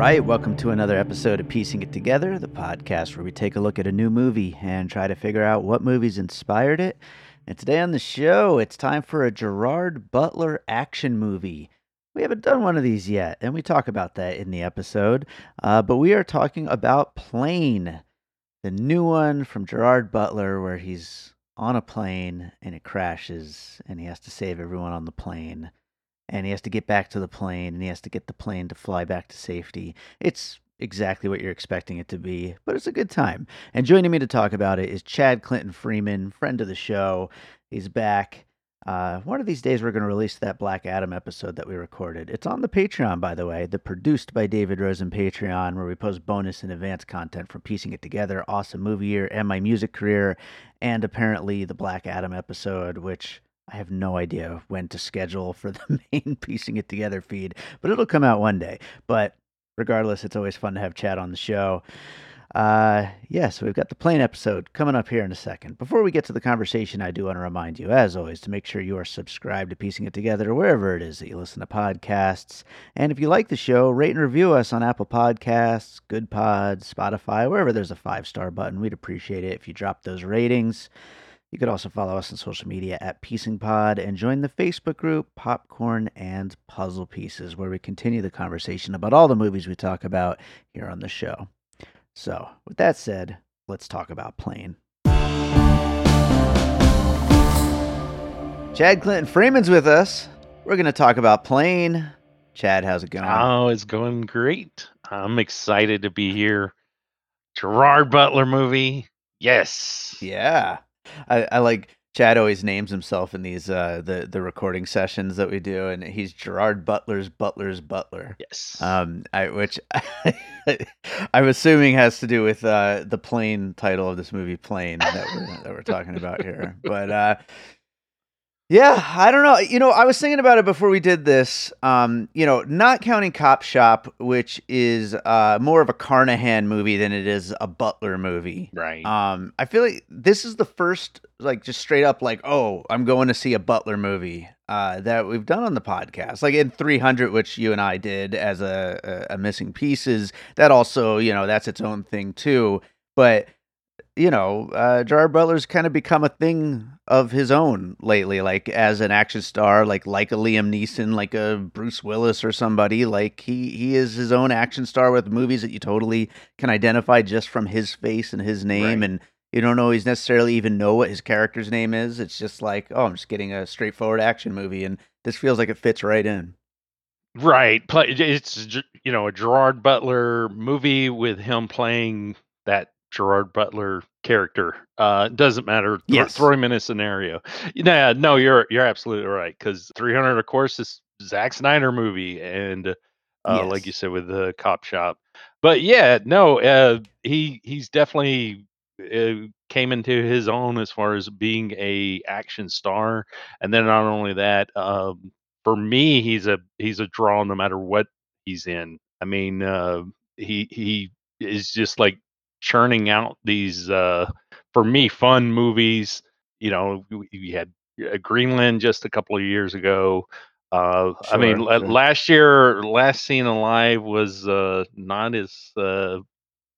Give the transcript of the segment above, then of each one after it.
Right, welcome to another episode of Piecing It Together, the podcast where we take a look at a new movie and try to figure out what movies inspired it. And today on the show, it's time for a Gerard Butler action movie. We haven't done one of these yet, and we talk about that in the episode. Uh, but we are talking about Plane, the new one from Gerard Butler, where he's on a plane and it crashes, and he has to save everyone on the plane and he has to get back to the plane and he has to get the plane to fly back to safety. It's exactly what you're expecting it to be, but it's a good time. And joining me to talk about it is Chad Clinton Freeman, friend of the show. He's back. Uh, one of these days, we're going to release that Black Adam episode that we recorded. It's on the Patreon, by the way, the produced by David Rosen Patreon, where we post bonus and advanced content from piecing it together, awesome movie year, and my music career, and apparently the Black Adam episode, which I have no idea when to schedule for the main piecing it together feed, but it'll come out one day. But regardless, it's always fun to have Chad on the show. Uh, yeah, so we've got the plane episode coming up here in a second. Before we get to the conversation, I do want to remind you, as always, to make sure you are subscribed to Piecing It Together wherever it is that you listen to podcasts. And if you like the show, rate and review us on Apple Podcasts, Good Pods, Spotify, wherever there's a five star button. We'd appreciate it if you drop those ratings. You could also follow us on social media at Piecing Pod and join the Facebook group Popcorn and Puzzle Pieces, where we continue the conversation about all the movies we talk about here on the show. So, with that said, let's talk about Plane. Chad Clinton Freeman's with us. We're going to talk about Plane. Chad, how's it going? Oh, it's going great. I'm excited to be here. Gerard Butler movie. Yes. Yeah. I, I like Chad always names himself in these uh the the recording sessions that we do, and he's Gerard Butler's Butler's Butler. Yes. Um, I which I'm assuming has to do with uh the plane title of this movie, Plane, that we're that we're talking about here. But uh, yeah, I don't know. You know, I was thinking about it before we did this. Um, you know, not counting Cop Shop, which is uh more of a Carnahan movie than it is a Butler movie. right. Um, I feel like this is the first, like, just straight up, like, oh, I'm going to see a Butler movie uh, that we've done on the podcast. Like in 300, which you and I did as a, a, a missing pieces. That also, you know, that's its own thing too. But you know, uh, Gerard Butler's kind of become a thing of his own lately, like as an action star, like like a Liam Neeson, like a Bruce Willis or somebody. Like he he is his own action star with movies that you totally can identify just from his face and his name, Right. and you don't always necessarily even know what his character's name is. It's just like, oh, I'm just getting a straightforward action movie, and this feels like it fits right in. right. It's you know a Gerard Butler movie with him playing that Gerard Butler character. Uh, doesn't matter. Thro- Yes. throw him in a scenario. Yeah. No, you're you're absolutely right. Because 300, of course, is Zack Snyder movie, and uh, like you said with the Cop Shop. But yeah, no, uh, he he's definitely uh, came into his own as far as being a action star, and then not only that, um, for me, he's a he's a draw no matter what he's in. I mean, uh, he he is just like churning out these uh, for me fun movies. You know, we, we had uh, Greenland just a couple of years ago. Uh, I mean, Sure, last year, last seen alive was uh, not as uh,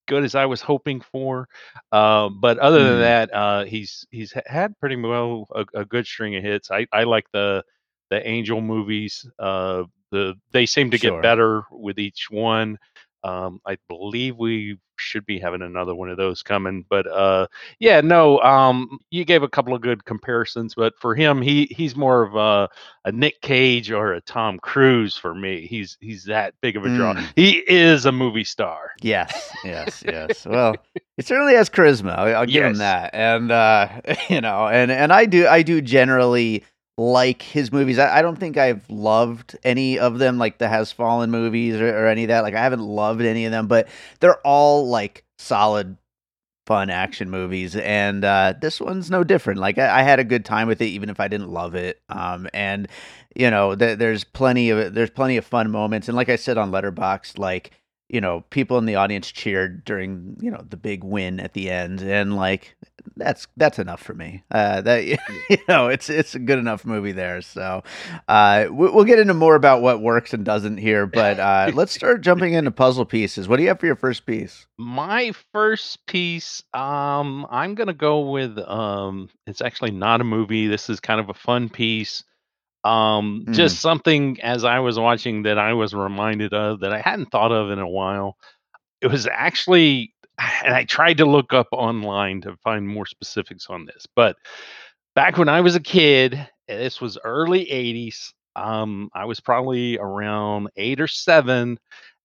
good as I was hoping for. Uh, but other than Mm. that, uh, he's he's had pretty well a, a good string of hits. I, I like the the Angel movies. Uh, the they seem to Sure. get better with each one. Um, I believe we should be having another one of those coming, but uh, yeah, no. Um, you gave a couple of good comparisons, but for him, he he's more of a, a Nick Cage or a Tom Cruise for me. He's he's that big of a draw. Mm. He is a movie star. Yes, yes, yes. Well, he certainly has charisma. I'll, I'll give him that. And uh, you know, and and I do I do generally like his movies. I, I don't think I've loved any of them, like the Has Fallen movies or, or any of that. Like I haven't loved any of them, but they're all like solid, fun action movies. And uh, this one's no different. Like I, I had a good time with it, even if I didn't love it. Um, and you know, th- there's plenty of there's plenty of fun moments. And like I said on Letterboxd, like you know, people in the audience cheered during, you know, the big win at the end, and like that's that's enough for me. Uh, that you know, it's it's a good enough movie there. So, uh, we- we'll get into more about what works and doesn't here, but uh, let's start jumping into puzzle pieces. What do you have for your first piece? My first piece, um, I'm gonna go with um, it's actually not a movie. This is kind of a fun piece. Um, Mm. just something as I was watching that I was reminded of that I hadn't thought of in a while. It was actually, and I tried to look up online to find more specifics on this, but back when I was a kid, this was early 80s. Um, I was probably around eight or seven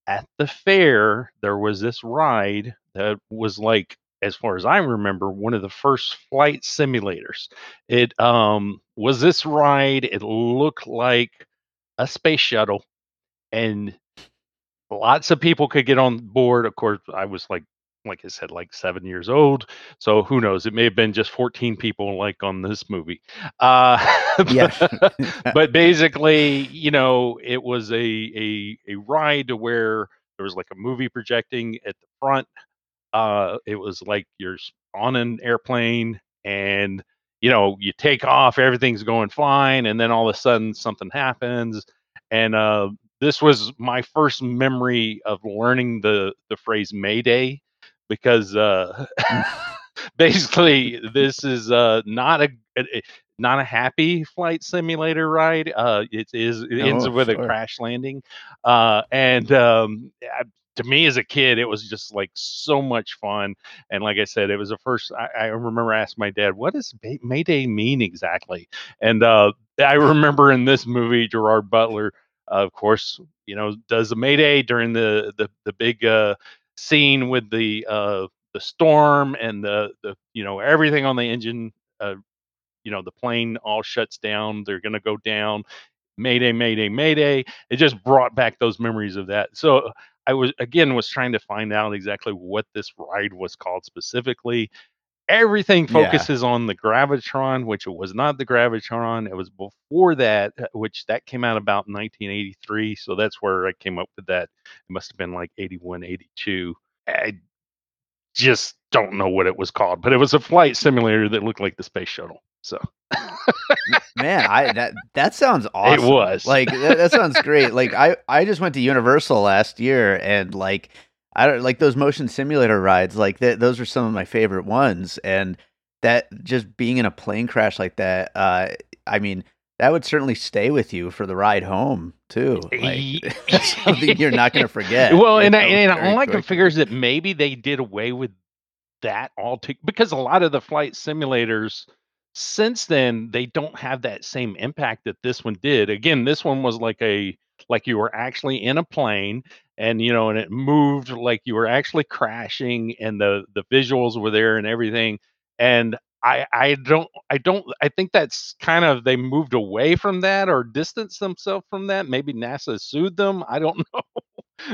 at the fair, there was this ride that was like, as far as I remember, one of the first flight simulators. It um, was this ride. It looked like a space shuttle, and lots of people could get on board. Of course, I was like, like I said, like seven years old. So who knows? It may have been just 14 people like on this movie. Uh, Yeah. but basically, you know, it was a a a ride to where there was like a movie projecting at the front. Uh, it was like you're on an airplane and you know you take off, everything's going fine, and then all of a sudden something happens. And uh, this was my first memory of learning the the phrase Mayday because uh, basically this is uh, not a, a- not a happy flight simulator ride. Uh, it is it ends Oh, with a crash landing, uh, and um, I- to me as a kid, it was just like so much fun. And like I said, it was the first. I, I remember asking my dad, "What does May- Mayday mean exactly?" And uh, I remember in this movie, Gerard Butler, uh, of course, you know, does the Mayday during the the the big uh, scene with the uh, the storm and the the you know everything on the engine. Uh, you know the plane all shuts down. They're gonna go down. Mayday, Mayday, Mayday. It just brought back those memories of that. So I was again was trying to find out exactly what this ride was called specifically. Everything Yeah. focuses on the Gravitron, which it was not the Gravitron. It was before that, uh, which that came out about 1983. So that's where I came up with that. It must have been like 81, 82. I just don't know what it was called, but it was a flight simulator that looked like the space shuttle. So Man, I that that sounds awesome. It was. like that, that sounds great. Like I I just went to Universal last year and like I don't like those motion simulator rides. Like that those are some of my favorite ones. And that just being in a plane crash like that, uh, I mean, that would certainly stay with you for the ride home too. Like something you're not going to forget. Well, and I, and I can quickly. figure is that maybe they did away with that all to, because a lot of the flight simulators since then they don't have that same impact that this one did. Again, this one was like a like you were actually in a plane and you know and it moved like you were actually crashing and the the visuals were there and everything and I I don't I don't I think that's kind of they moved away from that or distanced themselves from that. Maybe NASA sued them. I don't know.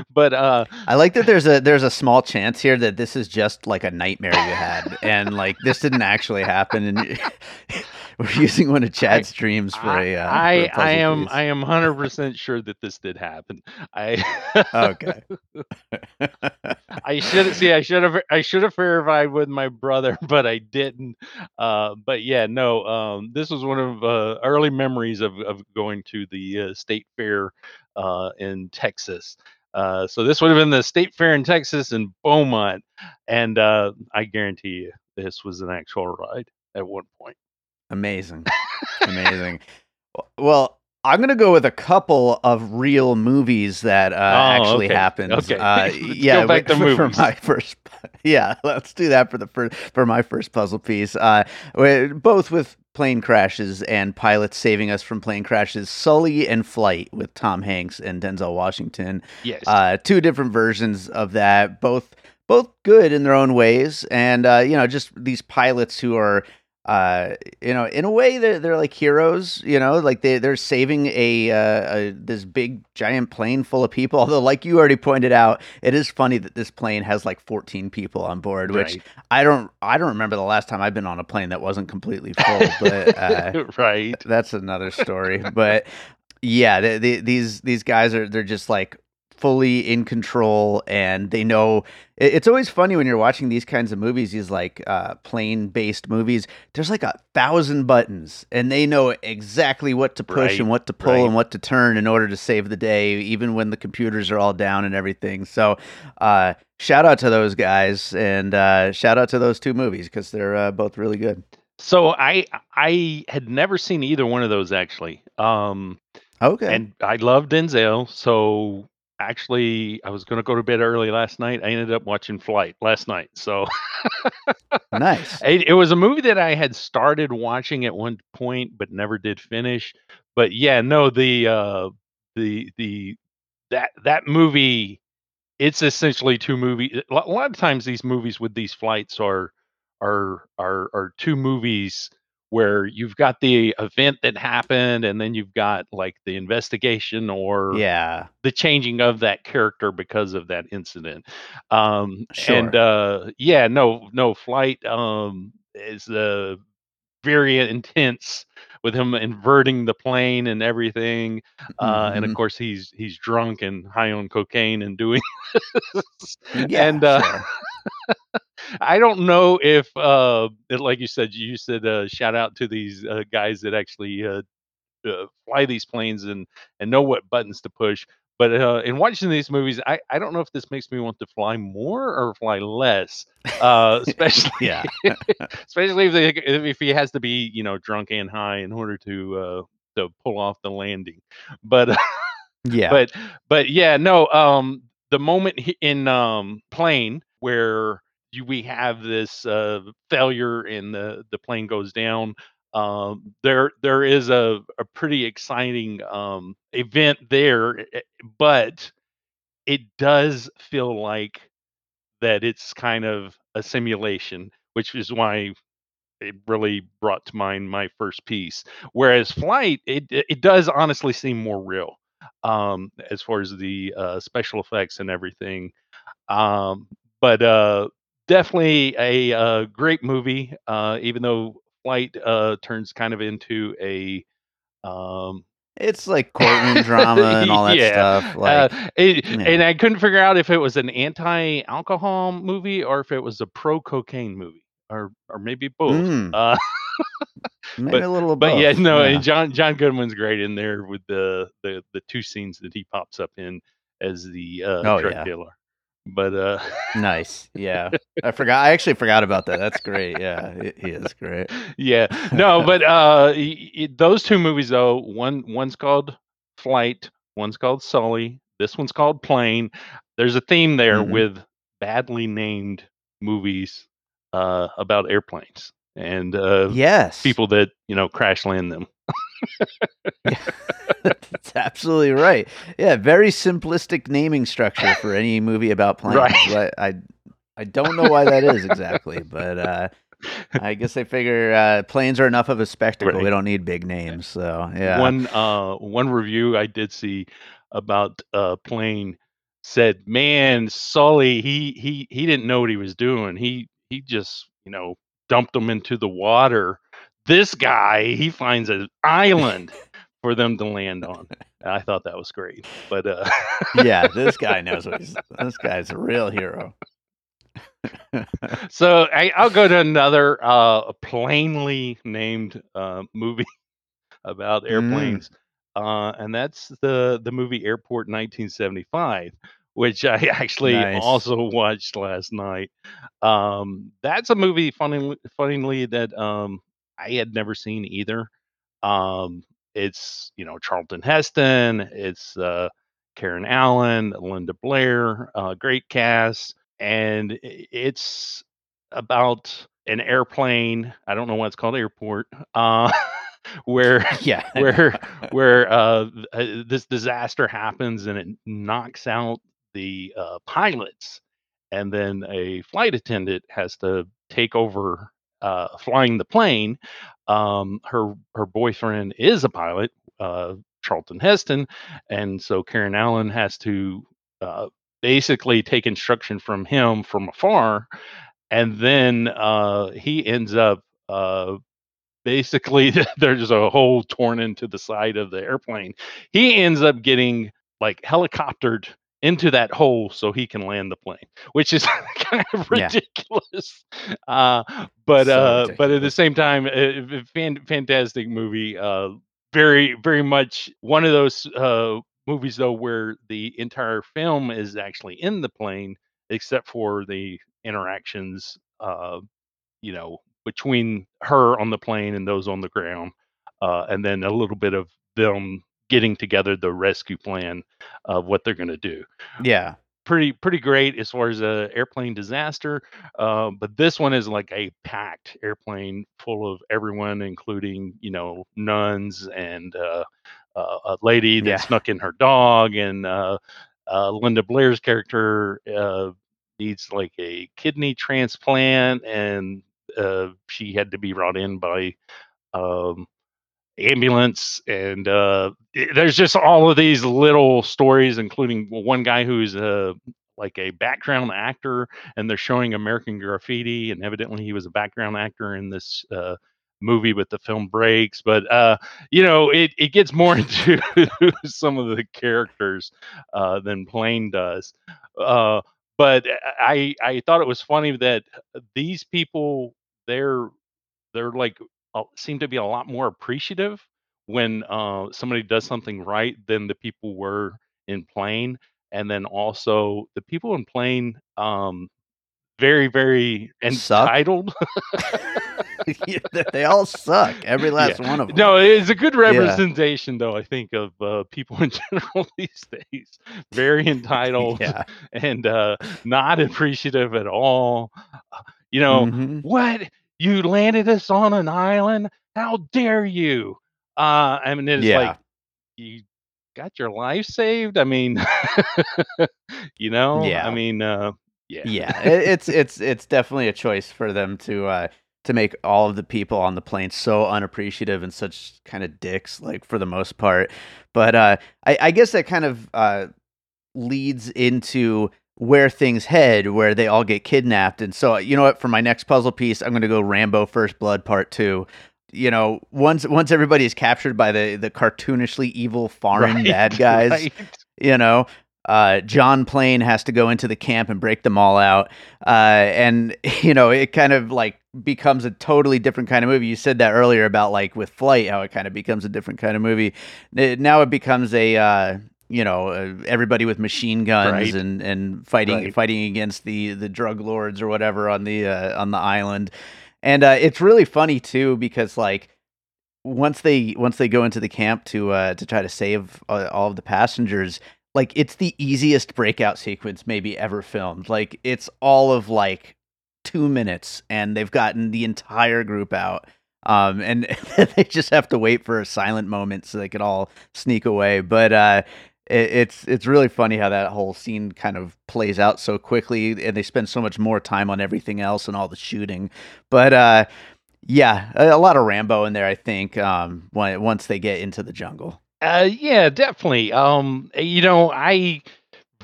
but uh I like that there's a there's a small chance here that this is just like a nightmare you had, and like this didn't actually happen, and we're using one of Chad's dreams for a. Uh, for I a I am piece. I am hundred percent sure that this did happen. I Okay. I should see I should have I should have verified with my brother, but I didn't. Uh, but yeah, no. Um, this was one of uh, early memories of of going to the uh, state fair uh, in Texas. Uh, so this would have been the state fair in Texas in Beaumont, and uh, I guarantee you this was an actual ride at one point. Amazing, amazing. Well, I'm gonna go with a couple of real movies that uh, Oh, actually okay. happened. Okay. Uh, Let's go yeah, back to for, for my first. Yeah, let's do that for the first for my first puzzle piece. Uh, both with plane crashes and pilots saving us from plane crashes. Sully and Flight with Tom Hanks and Denzel Washington. Yes. Uh, two different versions of that, both both good in their own ways, and uh, you know, just these pilots who are, uh, you know, in a way they're they're like heroes. You know, like they they're saving a, uh, a this big giant plane full of people. Although, like you already pointed out, it is funny that this plane has like 14 people on board, which Right. I don't I don't remember the last time I've been on a plane that wasn't completely full, but. Uh, right. that's another story. but yeah, the, the, these these guys are they're just like fully in control and they know it's always funny when you're watching these kinds of movies these like uh plane based movies there's like a thousand buttons and they know exactly what to push Right, and what to pull right. and what to turn in order to save the day even when the computers are all down and everything so uh shout out to those guys and uh shout out to those two movies because they're uh, both really good So I I had never seen either one of those actually. Um okay and I love Denzel, so actually I was going to go to bed early last night. I ended up watching Flight last night. So nice it, it was a movie that I had started watching at one point but never did finish. But yeah, no the uh the the that that movie it's essentially two movies. A lot of times these movies with these flights are are are are two movies where you've got the event that happened and then you've got like the investigation or yeah the changing of that character because of that incident. Um and uh yeah, no no flight um is uh very intense with him inverting the plane and everything. Uh and of Mhm. course he's he's drunk and high on cocaine and doing this. Yeah, and uh sure. I don't know if, uh, like you said, you said, uh, shout out to these uh, guys that actually uh, uh, fly these planes and and know what buttons to push. But uh, in watching these movies, I, I don't know if this makes me want to fly more or fly less, uh, especially Yeah. especially if they, if he has to be you know drunk and high in order to uh, to pull off the landing. But Yeah. but but yeah no um the moment in um plane where we have this uh failure and the the plane goes down um there there is a a pretty exciting um event there eh, but it does feel like that it's kind of a simulation which is why it really brought to mind my first piece. Whereas Flight, it it does honestly seem more real, um, as far as the uh, special effects and everything. Um, but uh, definitely a uh, great movie, uh, even though Flight uh, turns kind of into a um, it's like courtroom drama and all that Yeah, stuff. Like uh, it, yeah. and I couldn't figure out if it was an anti-alcohol movie or if it was a pro-cocaine movie, or or maybe both. Mm, Uh, maybe a little but yeah, no, Yeah. and John John Goodman's great in there with the the the two scenes that he pops up in as the uh, Oh, drug dealer. But uh, Nice. Yeah. I forgot. I actually forgot about that. That's great. Yeah. He, is great. yeah, no, but uh, those two movies though, one one's called Flight, one's called Sully. This one's called Plane. There's a theme there Mhm. with badly named movies uh, about airplanes and uh, Yes. people that you know crash land them. Yeah. That's absolutely right. Yeah. Very simplistic naming structure for any movie about planes. Right. But I I don't know why that is exactly, but uh, I guess they figure uh, planes are enough of a spectacle. We don't need big names. So yeah. One uh one review I did see about uh plane said, "Man, Sully, he he he didn't know what he was doing. He he just, you know, dumped them into the water. This guy, he finds an island for them to land on." I thought that was great. But uh yeah, this guy knows what he's. This guy's a real hero. so I, I'll go to another uh plainly named uh movie about Mm. airplanes, uh, and that's the the movie Airport 1975, which I actually Nice. also watched last night. Um, that's a movie, funnily, funnily that um, I had never seen either. Um, it's you know Charlton Heston, it's uh, Karen Allen, Linda Blair, uh, great cast, and it's about an airplane. I don't know why it's called airport. Uh, where Yeah. where where uh, uh, this disaster happens and it knocks out the uh, pilots, and then a flight attendant has to take over uh, flying the plane. Um, her her boyfriend is a pilot, uh, Charlton Heston, and so Karen Allen has to uh, basically take instruction from him from afar, and then uh, he ends up. Uh, basically there's a hole torn into the side of the airplane. He ends up getting like helicoptered into that hole so he can land the plane, which is kind of Yeah. ridiculous. Uh, but So uh, but at the same time, uh, fan, fantastic movie. Uh, very very much one of those uh, movies though where the entire film is actually in the plane, except for the interactions. Uh, you know, between her on the plane and those on the ground, uh, and then a little bit of them getting together the rescue plan of what they're going to do. Yeah. Pretty pretty great as far as a airplane disaster, uh, but this one is like a packed airplane full of everyone, including you know nuns and uh, uh, a lady that Yeah. snuck in her dog, and uh, uh, Linda Blair's character uh, needs like a kidney transplant, and uh, she had to be brought in by um, ambulance. And uh, i- there's just all of these little stories, including one guy who's uh, like a background actor, and they're showing American Graffiti, and evidently he was a background actor in this. Uh, movie but the film breaks but uh you know it, it gets more into some of the characters uh than plane does uh but I I thought it was funny that these people they're they're like uh, seem to be a lot more appreciative when uh, somebody does something right than the people were in plane, and then also the people in plane um very very entitled. Yeah, they- all suck. Every yeah, last one of them. no, it's a good Yeah. representation though. I think of uh, people in general these days, very entitled Yeah. and uh, not appreciative at all. Uh, You know, hmm what? You landed us on an island? How dare you? Uh, I mean, it's Yeah. like you got your life saved. I mean, you know, yeah. I mean, uh, yeah, Yeah. It, it's it's it's definitely a choice for them to uh to make all of the people on the plane so unappreciative and such kind of dicks, like for the most part. But uh I, I guess that kind of uh leads into where things head, where they all get kidnapped. And so, you know what? For my next puzzle piece, I'm going to go Rambo First Blood Part Two. You know, once once everybody is captured by the the cartoonishly evil foreign right, bad guys, right. you know, uh, John Plane has to go into the camp and break them all out, uh, and you know, it kind of like becomes a totally different kind of movie. You said that earlier about like with Flight, how it kind of becomes a different kind of movie. It- now it becomes a uh, you know uh, everybody with machine guns Right. and and fighting Right. fighting against the the drug lords or whatever on the uh, on the island, and uh, it's really funny too because like once they once they go into the camp to uh to try to save uh, all of the passengers like it's the easiest breakout sequence maybe ever filmed like it's all of like 2 minutes and they've gotten the entire group out um and they just have to wait for a silent moment so they can all sneak away but uh it's it's really funny how that whole scene kind of plays out so quickly and they spend so much more time on everything else and all the shooting but uh yeah, a, lot of Rambo in there, I think. Um, when, once they get into the jungle. Uh, yeah, definitely. Um, you know, I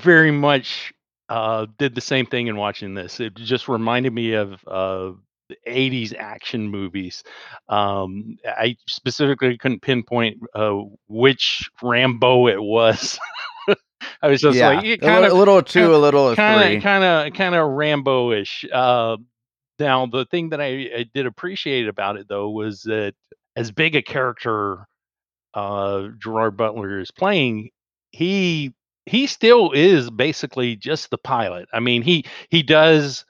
very much uh did the same thing in watching this. It just reminded me of uh 80s action movies. Um, I specifically couldn't pinpoint uh which Rambo it was. I was just yeah, like, it a, kind li- of a little two, a little kind kind of kind of Rambo-ish. Uh, now the thing that I, I did appreciate about it though was that as big a character uh, Gerard Butler is playing, he he still is basically just the pilot. I mean, he he does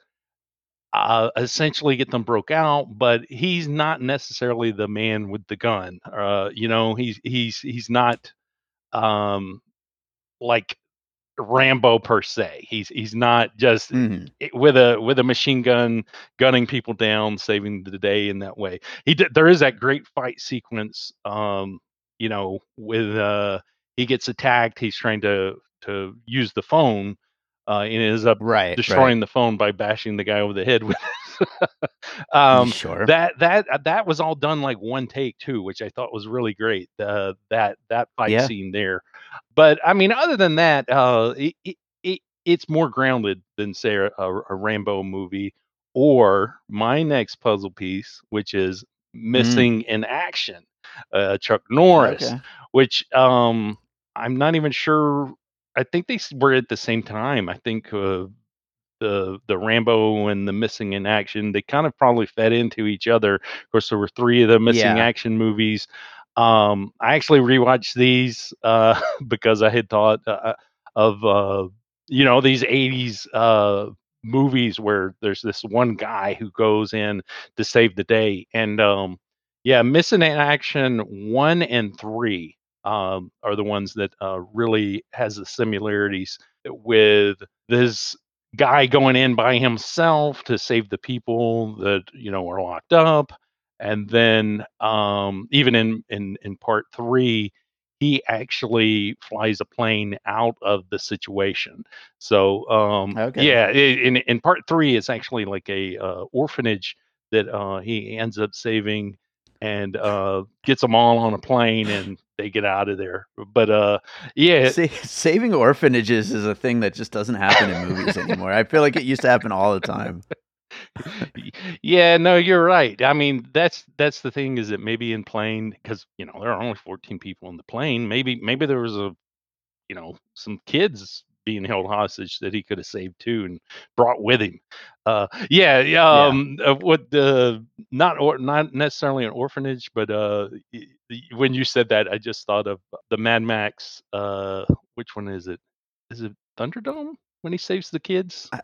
uh, essentially get them broke out, but he's not necessarily the man with the gun. Uh, you know, he's he's he's not um like Rambo per se. He's he's not just Mhm. with a with a machine gun gunning people down, saving the day in that way. He did, there is that great fight sequence. Um, you know, with uh, he gets attacked. He's trying to to use the phone, uh, and ends up Right. Right. destroying the phone by bashing the guy over the head with. um, sure. that that uh, that was all done like one take too, which I thought was really great. Uh, that that fight Yeah. scene there, but I mean, other than that, uh, it, it, it it's more grounded than say a, a, Rambo movie or my next puzzle piece, which is Mm. missing in action, uh, Chuck Norris, Okay. which um I'm not even sure. I think they were at the same time. I think uh, the the Rambo and the Missing in Action, they kind of probably fed into each other. Of course, there were three of the Missing Yeah. Action movies. Um, I actually rewatched these uh, because I had thought uh, of uh, you know these '80s uh, movies where there's this one guy who goes in to save the day, and um, yeah, Missing in Action one and three um, are the ones that uh, really has the similarities with this guy going in by himself to save the people that you know are locked up and then um even in in in part 3 he actually flies a plane out of the situation so um Okay. yeah in in part 3 it's actually like a uh, orphanage that uh he ends up saving and uh gets them all on a plane and they get out of there but uh yeah Sa- saving orphanages is a thing that just doesn't happen in movies anymore. I feel like it used to happen all the time. Yeah no you're right i mean that's that's the thing is that maybe in plane because you know there are only 14 people on the plane maybe maybe there was a you know some kids being held hostage that he could have saved too and brought with him. Uh yeah yeah, Yeah. um uh, what the not or not necessarily an orphanage but uh when you said that i just thought of the mad max uh which one is it? Is it thunderdome when he saves the kids? I,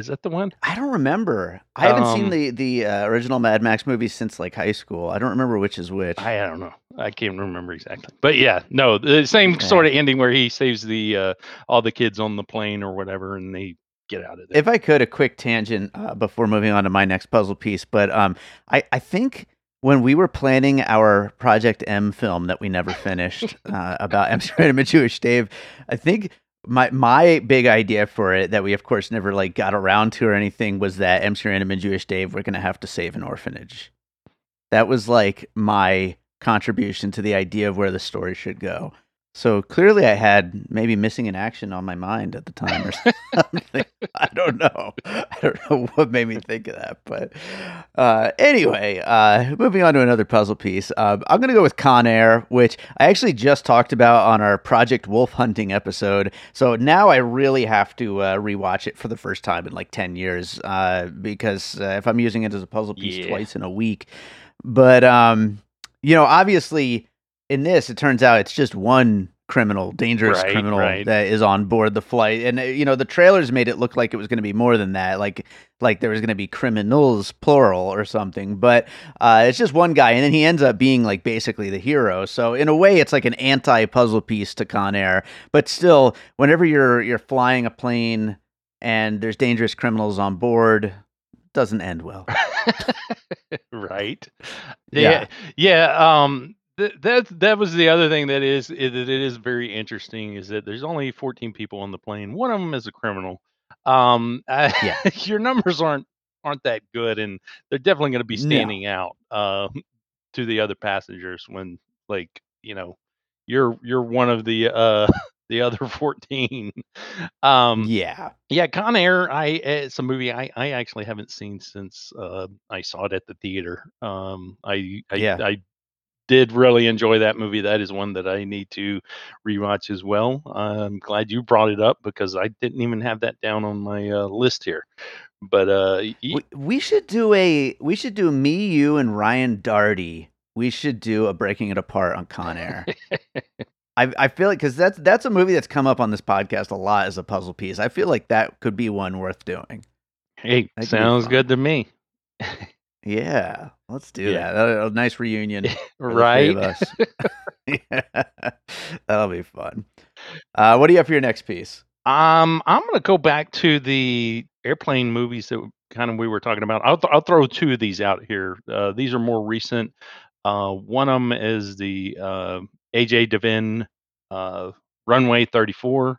is that the one I don't remember. I haven't seen um the the uh, original Mad Max movie since like high school. I don't remember which is which. I, don't know. I can't remember exactly. But yeah, no, the same sort of ending where he saves the uh all the kids on the plane or whatever and they get out of there. If I could, a quick tangent uh, before moving on to my next puzzle piece, but um, I I think when we were planning our Project M film that we never finished uh, about Amsterdam and Jewish Dave, I think my my big idea for it that we of course never like got around to or anything was that Amsterdam and Jewish Dave were gonna have to save an orphanage. That was like my contribution to the idea of where the story should go. So clearly, I had maybe missing in action on my mind at the time or something. I don't know. I don't know what made me think of that. But uh, anyway, uh, moving on to another puzzle piece. Uh, I'm going to go with Con Air, which I actually just talked about on our Project Wolf Hunting episode. So now I really have to uh, rewatch it for the first time in like 10 years uh, because uh, if I'm using it as a puzzle piece Yeah. twice in a week. But, um, you know, obviously in this, it turns out it's just one criminal, dangerous Right, criminal right. that is on board the flight. And uh, you know, the trailers made it look like it was going to be more than that, like like there was going to be criminals plural or something. But uh, it's just one guy, and then he ends up being like basically the hero. So in a way, it's like an anti-puzzle piece to Con Air. But still, whenever you're you're flying a plane and there's dangerous criminals on board, it doesn't end well. right. Yeah. Yeah. Yeah. Um that that was the other thing that is i- that it is very interesting is that there's only 14 people on the plane. One of them is a criminal. Um uh, Yeah. your numbers aren't aren't that good and they're definitely going to be No. standing out um to the other passengers when like, you know, you're you're one of the uh the other 14. Um Yeah. yeah, Con Air. I it's a movie I, I actually haven't seen since uh, I saw it at the theater. Um, I I, Yeah. I did really enjoy that movie. That is one that I need to rewatch as well. I'm glad you brought it up because I didn't even have that down on my uh, list here. But uh, We, we should do a we should do me, you, and Ryan Darty. We should do a breaking it apart on Con Air. I I feel like because that's that's a movie that's come up on this podcast a lot as a puzzle piece. I feel like that could be one worth doing. Hey, That good to me. Yeah, let's do Yeah. that. A nice reunion for the 3 of Right? Yeah. That'll be fun. Uh, what do you have for your next piece? Um, I'm gonna go back to the airplane movies that kind of we were talking about. I'll th I'll throw 2 of these out here. Uh, these are more recent. Uh, one them is the, uh, A.J. Devine, uh, Runway 34,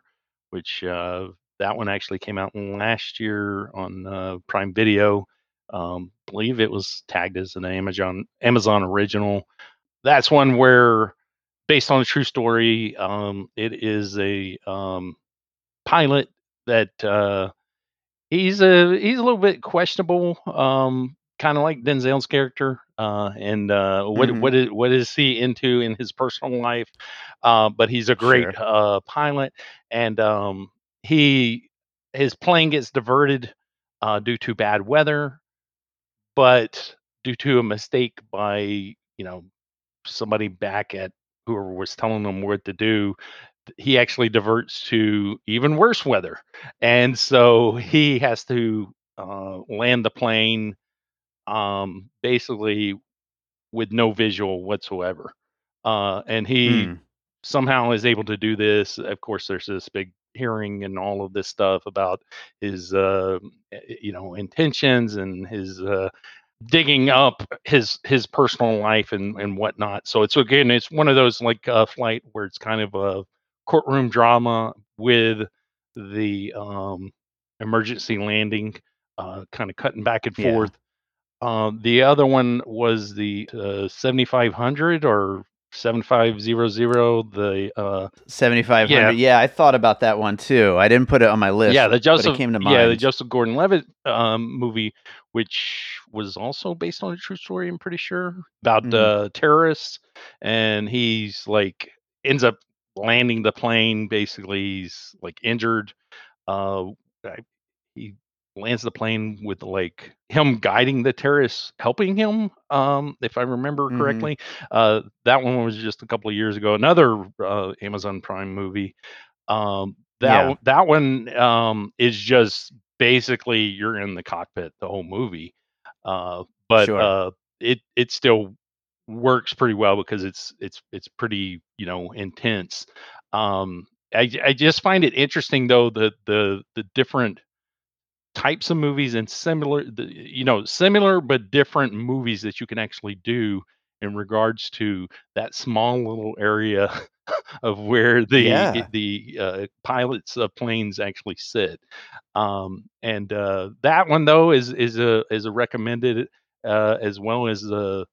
which, uh, that one actually came out last year on, uh, Prime Video. Um, believe it was tagged as an Amazon Amazon original. That's one where based on a true story, um, it is a, um, pilot that, uh he's a he's a little bit questionable, um, kinda like Denzel's character, uh, and, uh, what Mhm. what is what is he into in his personal life? Uh, but he's a great, Sure. uh, pilot, and, um, he his plane gets diverted, uh, due to bad weather, but due to a mistake by, you know, somebody back at whoever was telling him what to do, he actually diverts to even worse weather, and so he has to, uh, land the plane, um, basically with no visual whatsoever. Uh, and he Mm. somehow is able to do this. Of course, there's this big hearing and all of this stuff about his, uh, eh, you know, intentions and his, uh, digging up his his personal life and and whatnot. So it's again, it's one of those like, uh, flight where it's kind of a courtroom drama with the, um, emergency landing, uh, kinda cutting back and Yeah. forth. Um, the other one was the, uh, 7500 or 7500, the, uh 7500. yeah. Yeah, I thought about that one too. I didn't put it on my list Yeah, the Joseph came to yeah, the mind. Joseph Gordon-Levitt, um, movie, which was also based on a true story, I'm pretty sure, about, Mhm. uh, terrorists, and he's, like ends up landing the plane, basically, he's, like, injured, uh, I he lands the plane with, like, him guiding the terrorists helping him, um, if I remember Mhm. correctly. Uh, that one was just a couple of years ago. Another, uh, Amazon Prime movie. Um, that Yeah. that one, um, is just basically you're in the cockpit the whole movie. Uh, but, Sure. uh, it it still works pretty well because it's it's it's pretty, you know, intense. Um, I, I just find it interesting though, the the the different types of movies and similar you know, similar but different movies that you can actually do in regards to that small little area of where the Yeah. the, uh, pilots of planes actually sit. Um, and, uh, that one though is is a is a recommended, uh, as well as the,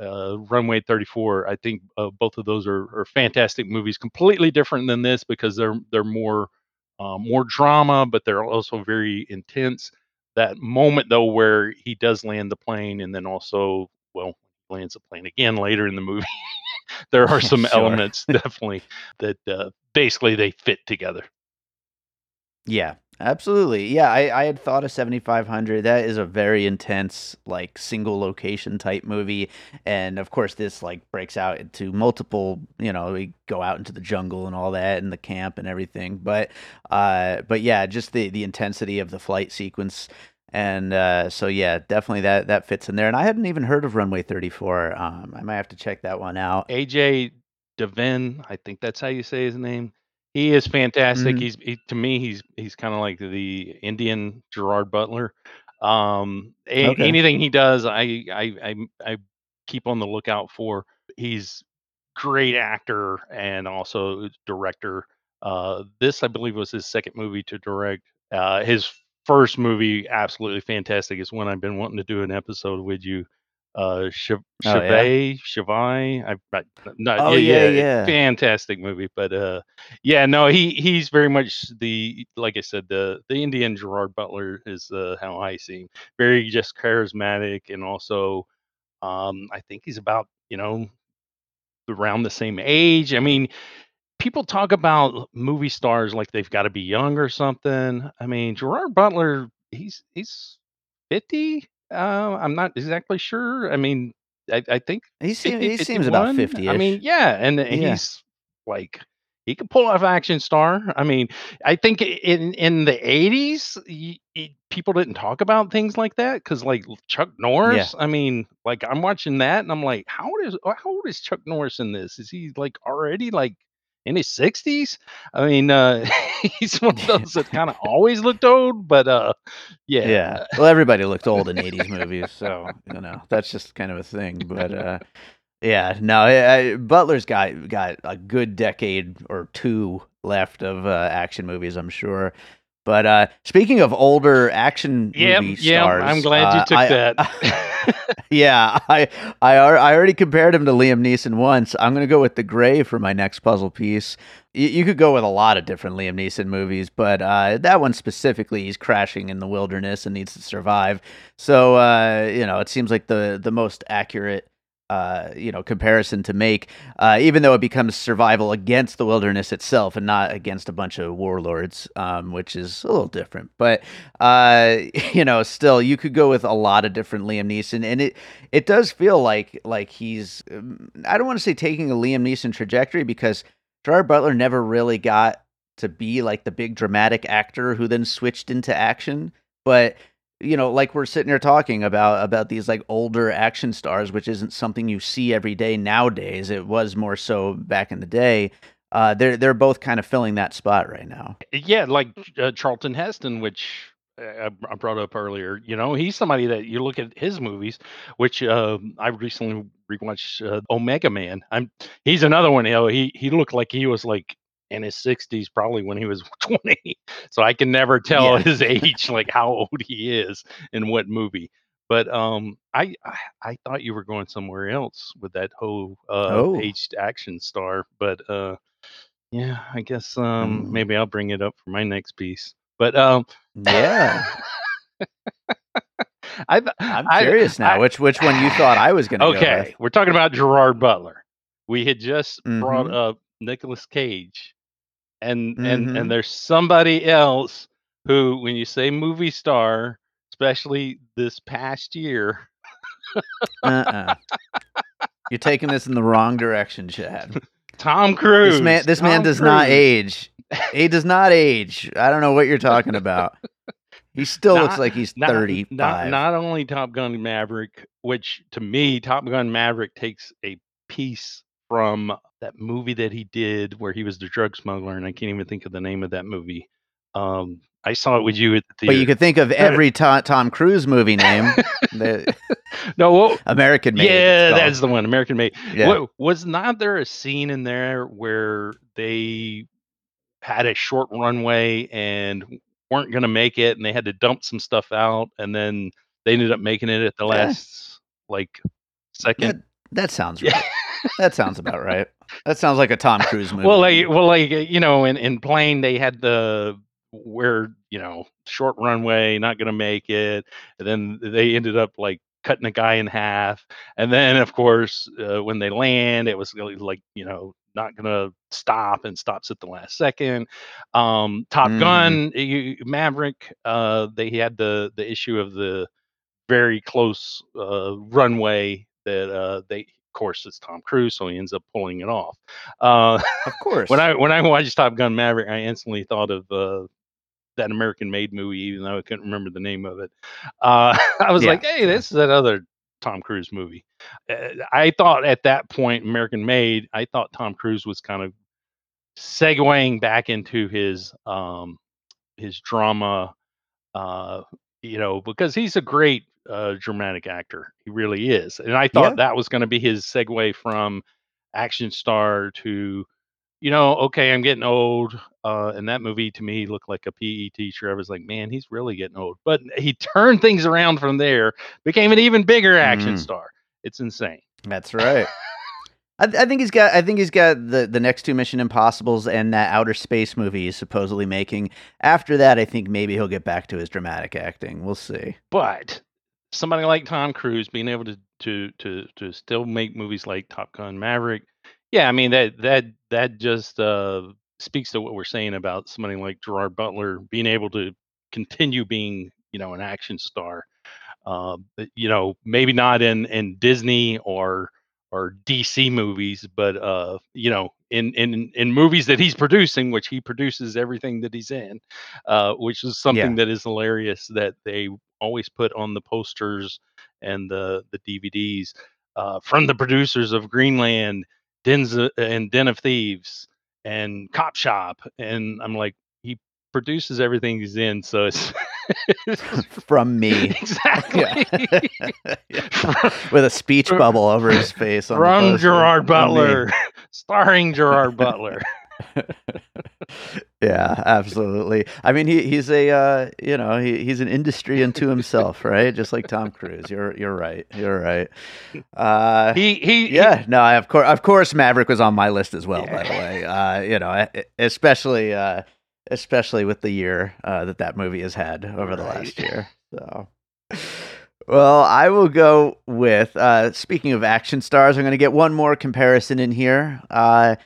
uh, Runway 34. I think, uh, both of those are are fantastic movies, completely different than this because they're they're more, uh, more drama, but they're also very intense. That moment though where he does land the plane and then also, well, lands the plane again later in the movie, there are some Sure. elements definitely that, uh, basically they fit together. Yeah, absolutely. Yeah, I I had thought of 7500. That is a very intense, like, single location type movie, and, of course, this, like, breaks out into multiple you know, we go out into the jungle and all that and the camp and everything, but, uh but, yeah, just the the intensity of the flight sequence, and, uh, so, yeah, definitely that that fits in there, and I hadn't even heard of Runway 34, um, I might have to check that one out. A.J. Devine, I think that's how you say his name. He is fantastic. Mhm. He's he to me, he's he's kinda like the Indian Gerard Butler. Um, a Okay. anything he does, I I I'm I keep on the lookout for. He's great actor and also director. Uh, this, I believe, was his 2nd movie to direct. Uh, his 1st movie, absolutely fantastic, is one I've been wanting to do an episode with you. Uh, Ch Oh, yeah? Shivaay I I not Oh, yeah, yeah, yeah, yeah. fantastic movie, but, uh, yeah, no, he he's very much the like I said, the the Indian Gerard Butler is, uh, how I see him. Very just charismatic and also, um, I think he's about, you know, around the same age. I mean, people talk about movie stars like they've gotta be young or something. I mean, Gerard Butler, he's he's 50? Uh, I'm not exactly sure. I mean, I I think He seem fifty he seems about fifty. I mean, yeah, and Yeah. he's like he could pull off action star. I mean, I think in in the eighties, people didn't talk about things like that because, like Chuck Yeah. Norris. I mean, like I'm watching that and I'm like, how old is how old is Chuck Norris in this? Is he like already like in his sixties? I mean, uh, he's one of those that kind of always looked old, but uh, yeah, Yeah. Well, everybody looked old in 80s movies, so, you know, that's just kind of a thing, but uh yeah, no, I, I, Butler's got got a good decade or two left of uh, action movies, I'm sure. But uh speaking of older action yeah, movie yeah. stars, I'm glad you uh, took I- that. yeah, I I I already compared him to Liam Neeson once. I'm gonna go with The Grey for my next puzzle piece. You, you could go with a lot of different Liam Neeson movies, but uh, that one specifically, he's crashing in the wilderness and needs to survive. So uh, you know, it seems like the the most accurate uh, you know comparison to make, uh, even though it becomes survival against the wilderness itself and not against a bunch of warlords, um, which is a little different. But uh, you know, still, you could go with a lot of different Liam Neeson, and it it does feel like like he's um, I don't want to say taking a Liam Neeson trajectory because Gerard Butler never really got to be like the big dramatic actor who then switched into action, but you know, like we're sitting here talking about about these like older action stars, which isn't something you see every day nowadays. It was more so back in the day. Uh, they're they're both kind of filling that spot right now. yeah, like uh, Charlton Heston, which I I brought up earlier. You know, he's somebody that you look at his movies, which uh, I recently rewatched uh, Omega Man. I'm he's another one. You know, he he looked like he was like in his 60s probably when he was 20 so i can never tell Yeah. his age like how old he is in what movie but um I, I i thought you were going somewhere else with that whole uh Oh. aged action star but uh yeah i guess um Mm. maybe i'll bring it up for my next piece but um Yeah, I, th- I'm I- curious now. I- which which one you thought I was gonna go okay with? we're talking about gerard butler we had just brought Mhm. up Nicolas Cage, and Mhm. and and there's somebody else who, when you say movie star, especially this past year, Uh-uh. You're taking this in the wrong direction, Chad. Tom Cruise. This man, this man Tom does not age. He does not age. I don't know what you're talking about. He still looks like he's Not, 35. not not only Top Gun Maverick, which to me, Top Gun Maverick takes a piece from that movie that he did where he was the drug smuggler, and I can't even think of the name of that movie. Um, I saw it with you at the but you could think of every To- Tom Cruise movie name. the no, what, American Made. yeah, that's the one, American Made. yeah. Wa- was not there a scene in there where they had a short runway and weren't going to make it, and they had to dump some stuff out, and then they ended up making it at the Yeah. last like second. That, that sounds right. That sounds about right. That sounds like a Tom Cruise movie. Well, like, well, like uh, you know, in in plane they had the where you know short runway, not going to make it, and then they ended up like cutting a guy in half, and then of course uh, when they land, it was like you know not going to stop and stops at the last second. Um, Top Mhm. Gun, you, Maverick, uh, they had the the issue of the very close uh, runway that uh, they. Of course, it's Tom Cruise, so he ends up pulling it off. Uh, of course. when I when I watched Top Gun Maverick, I instantly thought of uh, that American Made movie, even though I couldn't remember the name of it. Uh, I was Yeah, like, hey, this is that other Tom Cruise movie. Uh, I thought at that point, American Made, I thought Tom Cruise was kind of segueing back into his um, his drama, uh, you know, because he's a great uh, dramatic actor. He really is, and I thought Yeah. that was going to be his segue from action star to you know, okay, I'm getting old. Uh, and that movie to me looked like a PE teacher. I was like, man, he's really getting old. But he turned things around from there, became an even bigger action Mm. star. It's insane. That's right. I, I think he's got. I think he's got the the next two Mission Impossible's and that outer space movie he's supposedly making. After that, I think maybe he'll get back to his dramatic acting. We'll see. But somebody like Tom Cruise being able to to to to still make movies like Top Gun Maverick, yeah, I mean that that that just uh, speaks to what we're saying about somebody like Gerard Butler being able to continue being you know an action star. Uh, you know, maybe not in in Disney or or DC movies, but uh, you know, in in in movies that he's producing, which he produces everything that he's in, uh, which is something Yeah. that is hilarious that they always put on the posters and the the DVDs uh, from the producers of Greenland, Dens and Den of Thieves, and Cop Shop, and I'm like, he produces everything he's in, so it's From me. exactly. Yeah. With a speech bubble over his face. On From. Gerard Butler, starring Gerard Butler. yeah, absolutely. I mean, he he's a uh, you know he, he's an industry unto himself, right? Just like Tom Cruise. You're you're right. You're right. Uh, He he yeah, no, I, of course, of course, Maverick was on my list as well. By the way, uh, you know, especially uh, especially with the year uh, that that movie has had over the last year. So. Well, I will go with. Uh, speaking of action stars, I'm going to get one more comparison in here. Uh,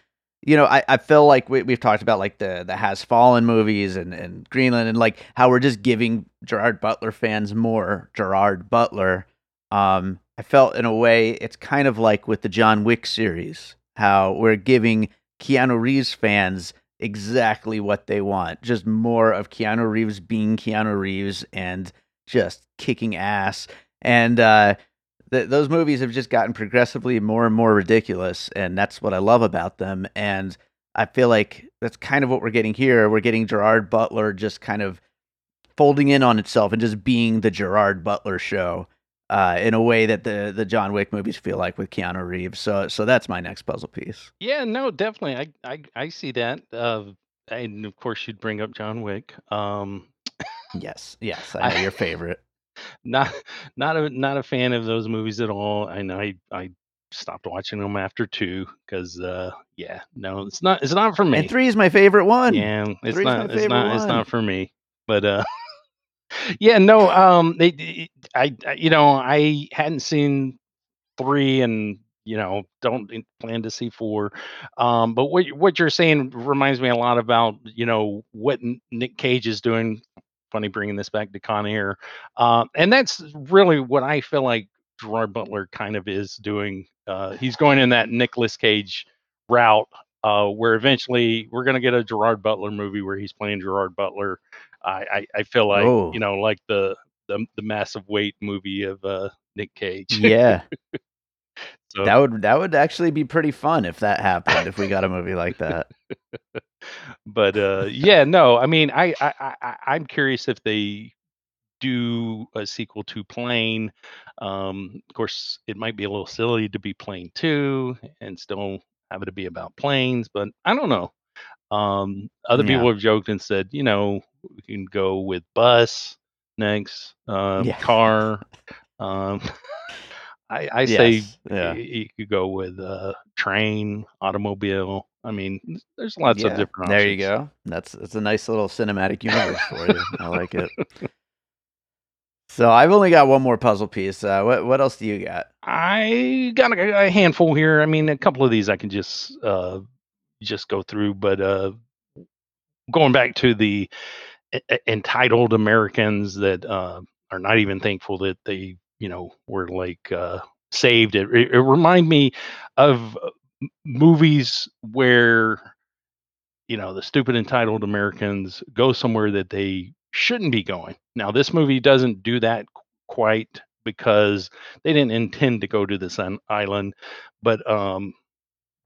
you know, I, I feel like we, we've talked about like the the Has Fallen movies and, and Greenland and like how we're just giving Gerard Butler fans more Gerard Butler. Um, I felt in a way it's kind of like with the John Wick series, how we're giving Keanu Reeves fans exactly what they want, just more of Keanu Reeves being Keanu Reeves and just kicking ass. And uh, th- those movies have just gotten progressively more and more ridiculous, and that's what I love about them. And I feel like that's kind of what we're getting here. We're getting Gerard Butler just kind of folding in on itself and just being the Gerard Butler show uh, in a way that the the John Wick movies feel like with Keanu Reeves. So so that's my next puzzle piece. Yeah, no, definitely. I I I see that. Uh, and of course, you'd bring up John Wick. Um, Yes, yes, I know I- your favorite. not not a not a fan of those movies at all. And I I stopped watching them after two because uh, yeah, no, it's not it's not for me. And three is my favorite one. Yeah, it's Three's not. It's not. It's not for me. But uh, yeah, no. Um, they, they- I, I, you know, I hadn't seen three, and you know, don't plan to see four. Um, but what what you're saying reminds me a lot about you know what Nick Cage is doing. Funny bringing this back to Con Air, uh, and that's really what I feel like Gerard Butler kind of is doing. Uh, he's going in that Nicolas Cage route uh, where eventually we're going to get a Gerard Butler movie where he's playing Gerard Butler. I, I, I feel like Oh. you know, like the the, the massive weight movie of uh, Nick Cage. Yeah, So, that would that would actually be pretty fun if that happened. if we got a movie like that. but uh, yeah, no, I mean, I, I, I I'm curious if they do a sequel to Plane. Um, of course, it might be a little silly to be Plane Two and still have it to be about planes, but I don't know. Um, other Yeah. people have joked and said, you know, we can go with bus next, um, Yeah. car. Um, I, I say yeah. y- you could go with uh, train, automobile. I mean, there's lots of different. There you go. That's it's a nice little cinematic universe for you. I like it. So I've only got one more puzzle piece. Uh, what what else do you got? I got a, a handful here. I mean, a couple of these I can just uh, just go through, but uh, going back to the entitled Americans that uh, are not even thankful that they, you know, were like uh, saved. It, it, remind me of uh, movies where you know the stupid entitled Americans go somewhere that they shouldn't be going. Now, this movie doesn't do that quite because they didn't intend to go to this an- island, but um,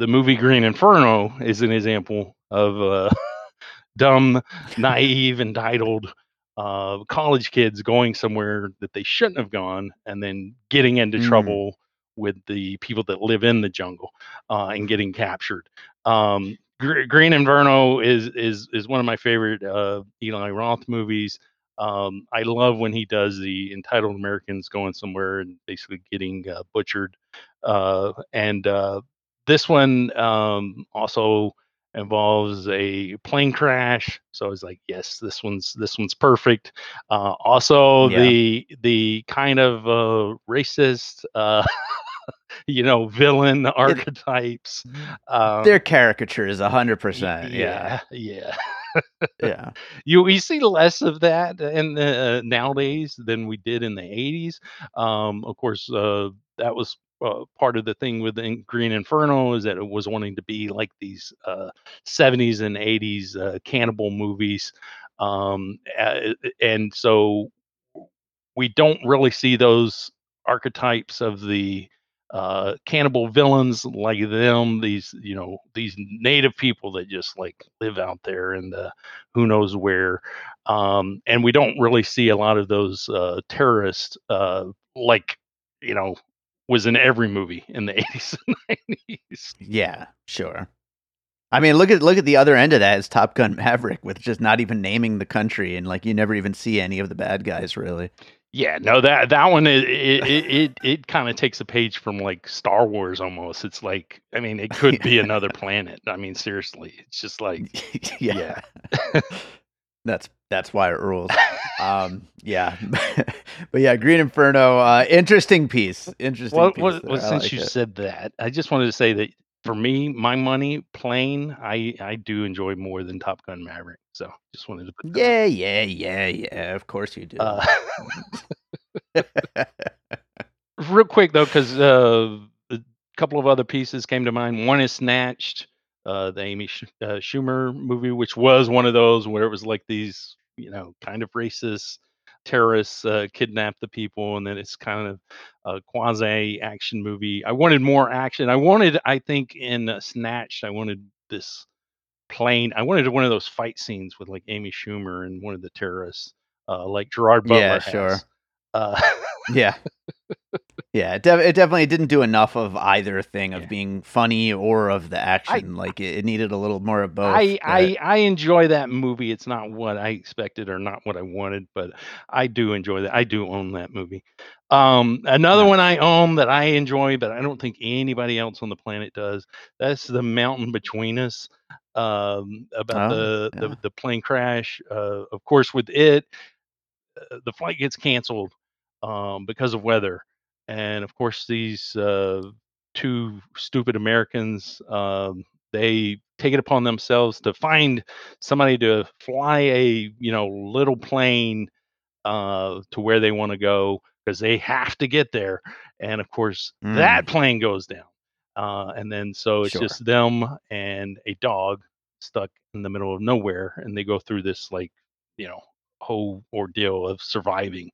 the movie Green Inferno is an example of uh, dumb, naive, entitled uh, college kids going somewhere that they shouldn't have gone, and then getting into Mm. trouble with the people that live in the jungle uh, and getting captured. Um, Gr- Green Inferno is is is one of my favorite uh, Eli Roth movies. Um, I love when he does the entitled Americans going somewhere and basically getting uh, butchered. Uh, and uh, this one um, also involves a plane crash. So I was like, yes, this one's this one's perfect. Uh, also, Yeah. the the kind of uh, racist, uh, you know, villain archetypes. Um, They're caricatures, hundred y- percent. Yeah, yeah, yeah. yeah. you we see less of that in the, uh, nowadays than we did in the 80s um of course uh that was uh, part of the thing with Green Inferno is that it was wanting to be like these uh, 70s and 80s uh, cannibal movies, um, and so we don't really see those archetypes of the uh, cannibal villains like them, these you know these native people that just like live out there in the who knows where, um, and we don't really see a lot of those uh, terrorists uh, like you know was in every movie in the 80s and 90s. Yeah, sure. I mean, look at look at the other end of that is Top Gun Maverick with just not even naming the country and like you never even see any of the bad guys really. Yeah, no that that one it it it, it, it kind of takes a page from like Star Wars almost. It's like I mean, it could be another planet. I mean, seriously, it's just like yeah. yeah. That's that's why it rules. um, yeah, but yeah, Green Inferno, uh, interesting piece. Interesting. Well, piece well, well since like you it. said that, I just wanted to say that for me, my money, Plane, I I do enjoy more than Top Gun Maverick. So just wanted to put. yeah, yeah, yeah, yeah. Of course you do. Uh, real quick though, because uh, a couple of other pieces came to mind. One is Snatched, uh, the Amy Sh- uh, Schumer movie, which was one of those where it was like these, you know, kind of racist terrorists uh, kidnap the people, and then it's kind of a quasi action movie. I wanted more action. I wanted, I think, in uh, Snatched, I wanted this plane. I wanted one of those fight scenes with like Amy Schumer and one of the terrorists, uh, like Gerard Butler. Yeah, has. sure. Uh, yeah. Yeah, it, it, definitely didn't do enough of either thing of yeah. being funny or of the action. I, like it, it, needed a little more of both. I, but... I I enjoy that movie. It's not what I expected or not what I wanted, but I do enjoy that. I do own that movie. Um, another one I own that I enjoy, but I don't think anybody else on the planet does. That's the Mountain Between Us. Um, about oh, the, yeah. the the plane crash. Uh, of course, with it, uh, the flight gets canceled um, because of weather and of course these uh, two stupid Americans um, they take it upon themselves to find somebody to fly a you know little plane uh, to where they want to go because they have to get there and of course mm. that plane goes down uh, and then so it's sure. just them and a dog stuck in the middle of nowhere and they go through this like you know whole ordeal of surviving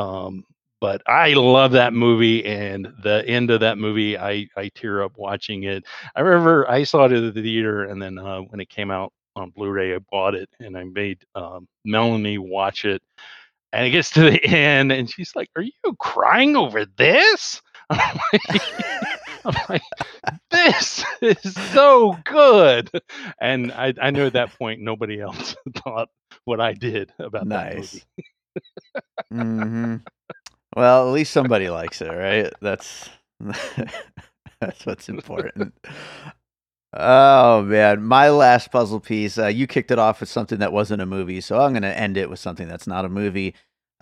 um, but I love that movie, and the end of that movie, I I tear up watching it. I remember I saw it at the theater, and then uh, when it came out on Blu-ray, I bought it, and I made um, Melanie watch it. And it gets to the end, and she's like, "Are you crying over this?" I'm like, I'm like this is so good. And I, I knew at that point nobody else thought what I did about nice. that movie. Mm-hmm. Well, at least somebody likes it, right? That's that's what's important. Oh man, my last puzzle piece. Uh, you kicked it off with something that wasn't a movie, so I'm going to end it with something that's not a movie.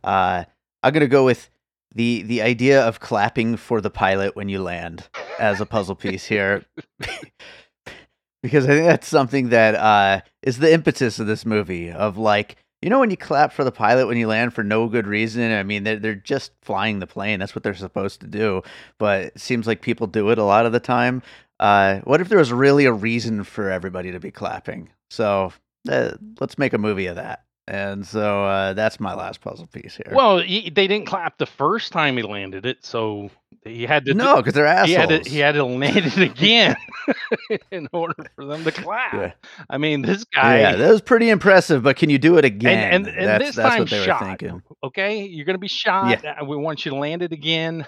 Uh, I'm going to go with the the idea of clapping for the pilot when you land as a puzzle piece here, because I think that's something that uh, is the impetus of this movie. Of like, you know when you clap for the pilot when you land for no good reason? I mean, they're, they're just flying the plane. That's what they're supposed to do. But it seems like people do it a lot of the time. Uh, what if there was really a reason for everybody to be clapping? So uh, let's make a movie of that. And so uh, that's my last puzzle piece here. Well, he, they didn't clap the first time he landed it, so he had to. No, because they're assholes. He had to, he had to land it again in order for them to clap. Yeah. I mean, this guy. Yeah, that was pretty impressive. But can you do it again? And, and, and that's, this that's time, what they shot, were thinking. Okay, you're going to be shot. Yeah. We want you to land it again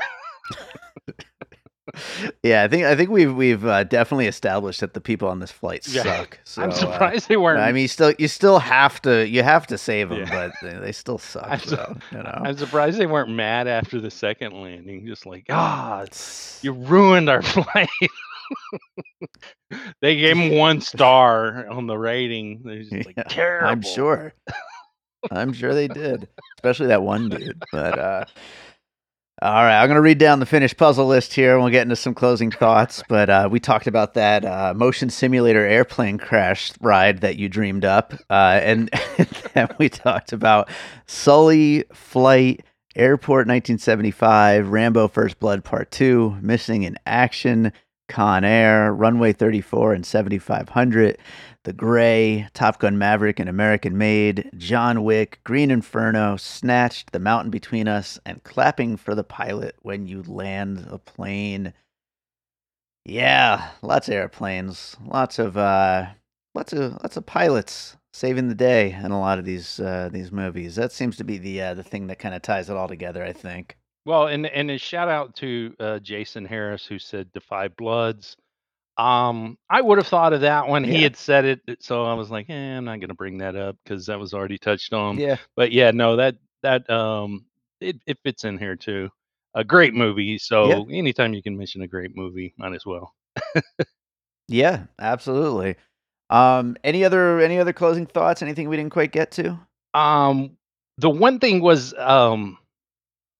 yeah, I think I think we've we've uh, definitely established that the people on this flight yeah. suck. So, I'm uh, surprised uh, they weren't. I mean, you still you still have to you have to save them, yeah. but they, they, still suck. I'm, so, you know? I'm surprised they weren't mad after the second landing. Just like, ah, oh, you ruined our flight. they gave him one star on the rating. They're just like terrible. I'm sure. I'm sure they did, especially that one dude. But uh, all right, I'm going to read down the finished puzzle list here and we'll get into some closing thoughts. But uh, we talked about that uh, motion simulator airplane crash ride that you dreamed up. Uh, and, and then we talked about Sully Flight Airport 1975, Rambo First Blood Part 2, Missing in Action, Con Air, Runway 34 and 7500, The Grey, Top Gun Maverick and American Made, John Wick, Green Inferno, Snatched, The Mountain Between Us, and Clapping for the Pilot When You Land a Plane. Yeah, lots of airplanes, lots of uh lots of lots of pilots saving the day in a lot of these uh these movies. That seems to be the uh the thing that kind of ties it all together, I think. Well, and and a shout out to uh, Jason Harris who said "Defy Bloods." Um, I would have thought of that when he had said it, so I was like, eh, I'm not gonna bring that up because that was already touched on. Yeah. But yeah, no, that that um, it it fits in here too. A great movie. Yeah. So anytime you can mention a great movie, might as well. Yeah, absolutely. Um any other any other closing thoughts? Anything we didn't quite get to? Um, the one thing was um,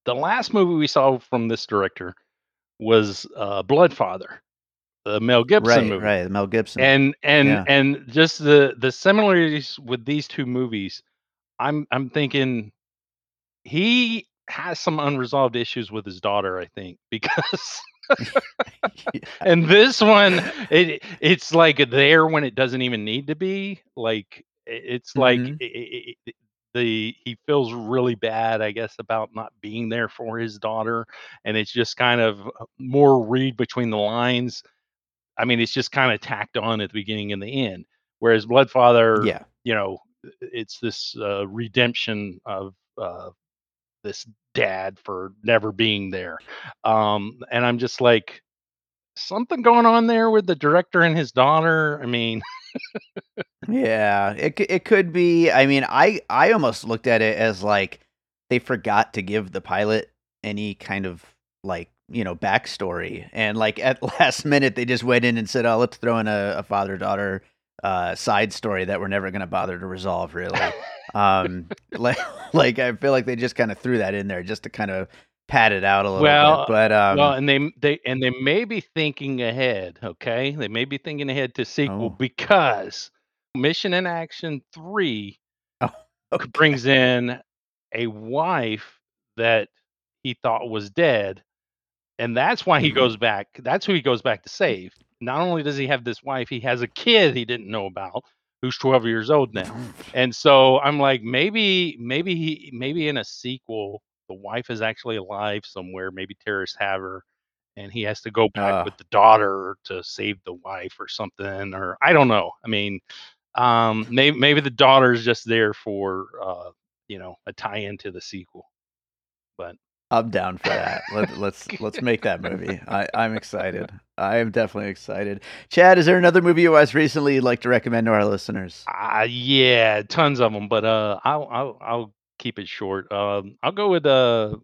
the last movie we saw from this director was uh, Bloodfather, the Mel Gibson Right, movie. right. Mel Gibson. and and Yeah. and just the the similarities with these two movies i'm i'm thinking he has some unresolved issues with his daughter i think because and this one it it's like there when it doesn't even need to be like it's like Mhm. i i i- the he feels really bad i guess about not being there for his daughter and it's just kind of uh, more read between the lines I mean, it's just kind of tacked on at the beginning and the end. Whereas Bloodfather, Yeah. you know, it's this uh, redemption of uh, this dad for never being there. Um, and I'm just like, something going on there with the director and his daughter. I mean, Yeah, it it could be. I mean, I I almost looked at it as like they forgot to give the pilot any kind of like you know backstory, and like at last minute they just went in and said, "Oh, let's throw in a, a father daughter uh, side story that we're never going to bother to resolve." Really, um, like like I feel like they just kind of threw that in there just to kind of pad it out a little Well, bit. But um, well, and they they and they may be thinking ahead. Okay, they may be thinking ahead to sequel oh, because Missing in Action Three oh, okay, brings in a wife that he thought was dead and that's why he Mhm. goes back that's who he goes back to save not only does he have this wife he has a kid he didn't know about who's 12 years old now and so i'm like maybe maybe he maybe in a sequel the wife is actually alive somewhere maybe terrorists have her and he has to go back uh, with the daughter to save the wife or something or i don't know i mean um maybe maybe the daughter's just there for uh you know a tie-in to the sequel but I'm down for that. Let, let's let's make that movie. I, I'm excited. I am definitely excited. Chad, is there another movie you watched recently you'd like to recommend to our listeners? Uh, yeah, tons of them, but uh, I'll I'll I'll keep it short. Um, I'll go with a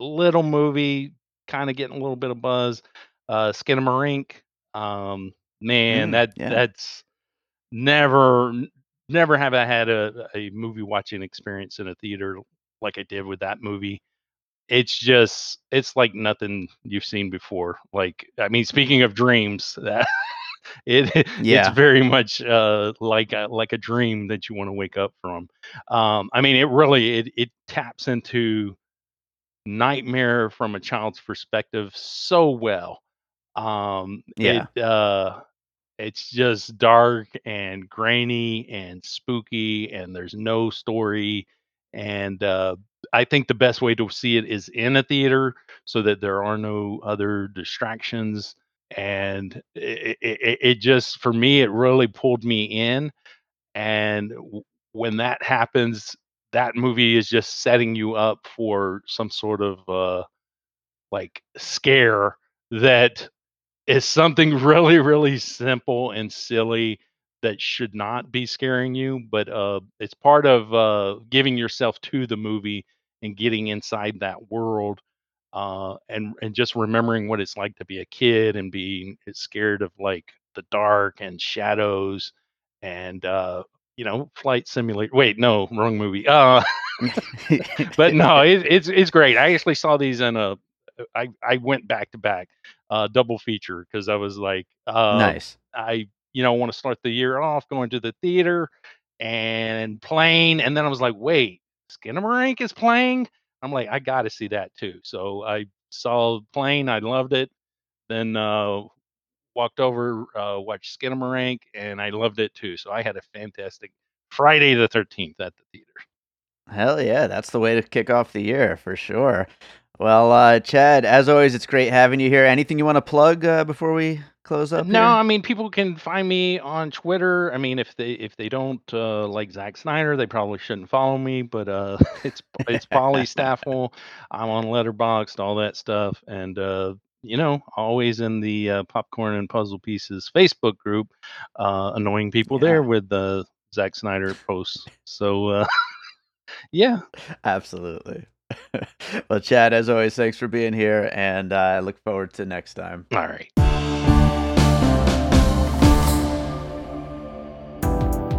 little movie, kind of getting a little bit of buzz. Uh, Skinamarink. Um, man, Mm, that yeah. that's never never have I had a a movie watching experience in a theater like I did with that movie. It's just it's like nothing you've seen before. Like I mean, speaking of dreams, that it it's very much uh like a like a dream that you want to wake up from. Um i mean it really it it taps into nightmare from a child's perspective so well. Um Yeah. it uh it's just dark and grainy and spooky and there's no story and uh i think the best way to see it is in a theater so that there are no other distractions and it, it, it just for me it really pulled me in and when that happens that movie is just setting you up for some sort of uh like scare that is something really, really simple and silly that should not be scaring you, but uh, it's part of uh, giving yourself to the movie and getting inside that world, uh, and and just remembering what it's like to be a kid and being scared of like the dark and shadows, and uh, you know, flight simulator. Wait, no, wrong movie. Uh, but no, it, it's it's great. I actually saw these in a. I I went back to back, uh, double feature because I was like, uh, nice. I you know want to start the year off going to the theater and playing, and then I was like, wait, Skinamarink is playing. I'm like, I got to see that too. So I saw Plane, I loved it. Then uh, walked over, uh, watched Skinamarink, and I loved it too. So I had a fantastic Friday the 13th at the theater. Hell yeah, that's the way to kick off the year for sure. Well, uh, Chad, as always, it's great having you here. Anything you want to plug uh, before we close up? No, here? I mean people can find me on Twitter. I mean if they if they don't uh, like Zack Snyder, they probably shouldn't follow me. But uh, it's it's Polly Staffel. I'm on Letterboxd, all that stuff, and uh, you know always in the uh, Popcorn and Puzzle Pieces Facebook group, uh, annoying people Yeah. there with the Zack Snyder posts. So uh, yeah, Absolutely. well, Chad, as always, thanks for being here, and uh, I look forward to next time. all right.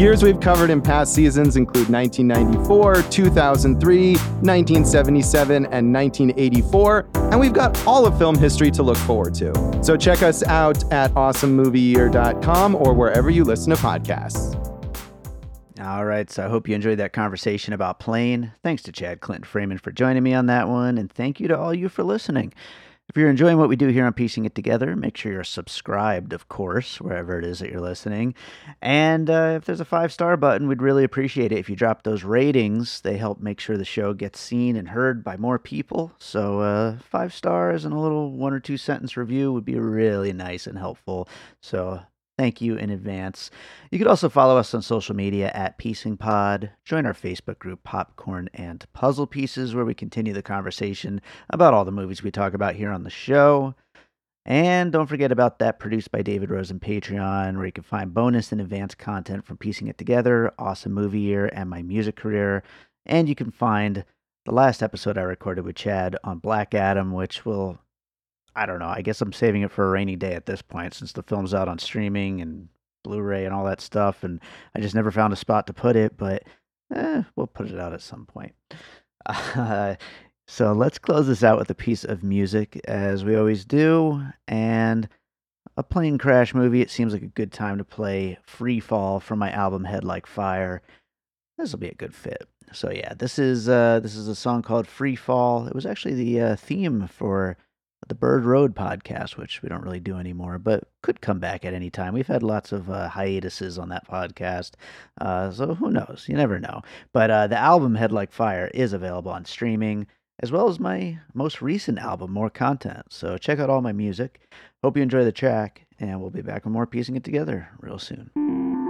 Years we've covered in past seasons include 1994, 2003, 1977, and 1984, and we've got all of film history to look forward to. So check us out at awesomemovieyear.com or wherever you listen to podcasts. All right, so I hope you enjoyed that conversation about Plane. Thanks to Chad Clinton Freeman for joining me on that one, and thank you to all you for listening. If you're enjoying what we do here on Piecing It Together, make sure you're subscribed, of course, wherever it is that you're listening. And uh, if there's a five star button, we'd really appreciate it if you drop those ratings. They help make sure the show gets seen and heard by more people. So, uh, five stars and a little one or two sentence review would be really nice and helpful. So, thank you in advance. You could also follow us on social media at Piecing Pod. Join our Facebook group, Popcorn and Puzzle Pieces, where we continue the conversation about all the movies we talk about here on the show. And don't forget about that produced by David Rosen Patreon, where you can find bonus and advanced content from Piecing It Together, Awesome Movie Year, and my music career. And you can find the last episode I recorded with Chad on Black Adam, which will, I don't know, I guess I'm saving it for a rainy day at this point since the film's out on streaming and Blu-ray and all that stuff, and I just never found a spot to put it. But eh, we'll put it out at some point. Uh, so let's close this out with a piece of music, as we always do, and a plane crash movie. It seems like a good time to play "Free Fall" from my album "Head Like Fire." This will be a good fit. So yeah, this is uh, this is a song called "Free Fall." It was actually the uh, theme for the Bird Road podcast, which we don't really do anymore, but could come back at any time. We've had lots of uh, hiatuses on that podcast, uh, so who knows? You never know. But uh, the album Head Like Fire is available on streaming, as well as my most recent album, More Content. So check out all my music. Hope you enjoy the track, and we'll be back with more piecing it together real soon.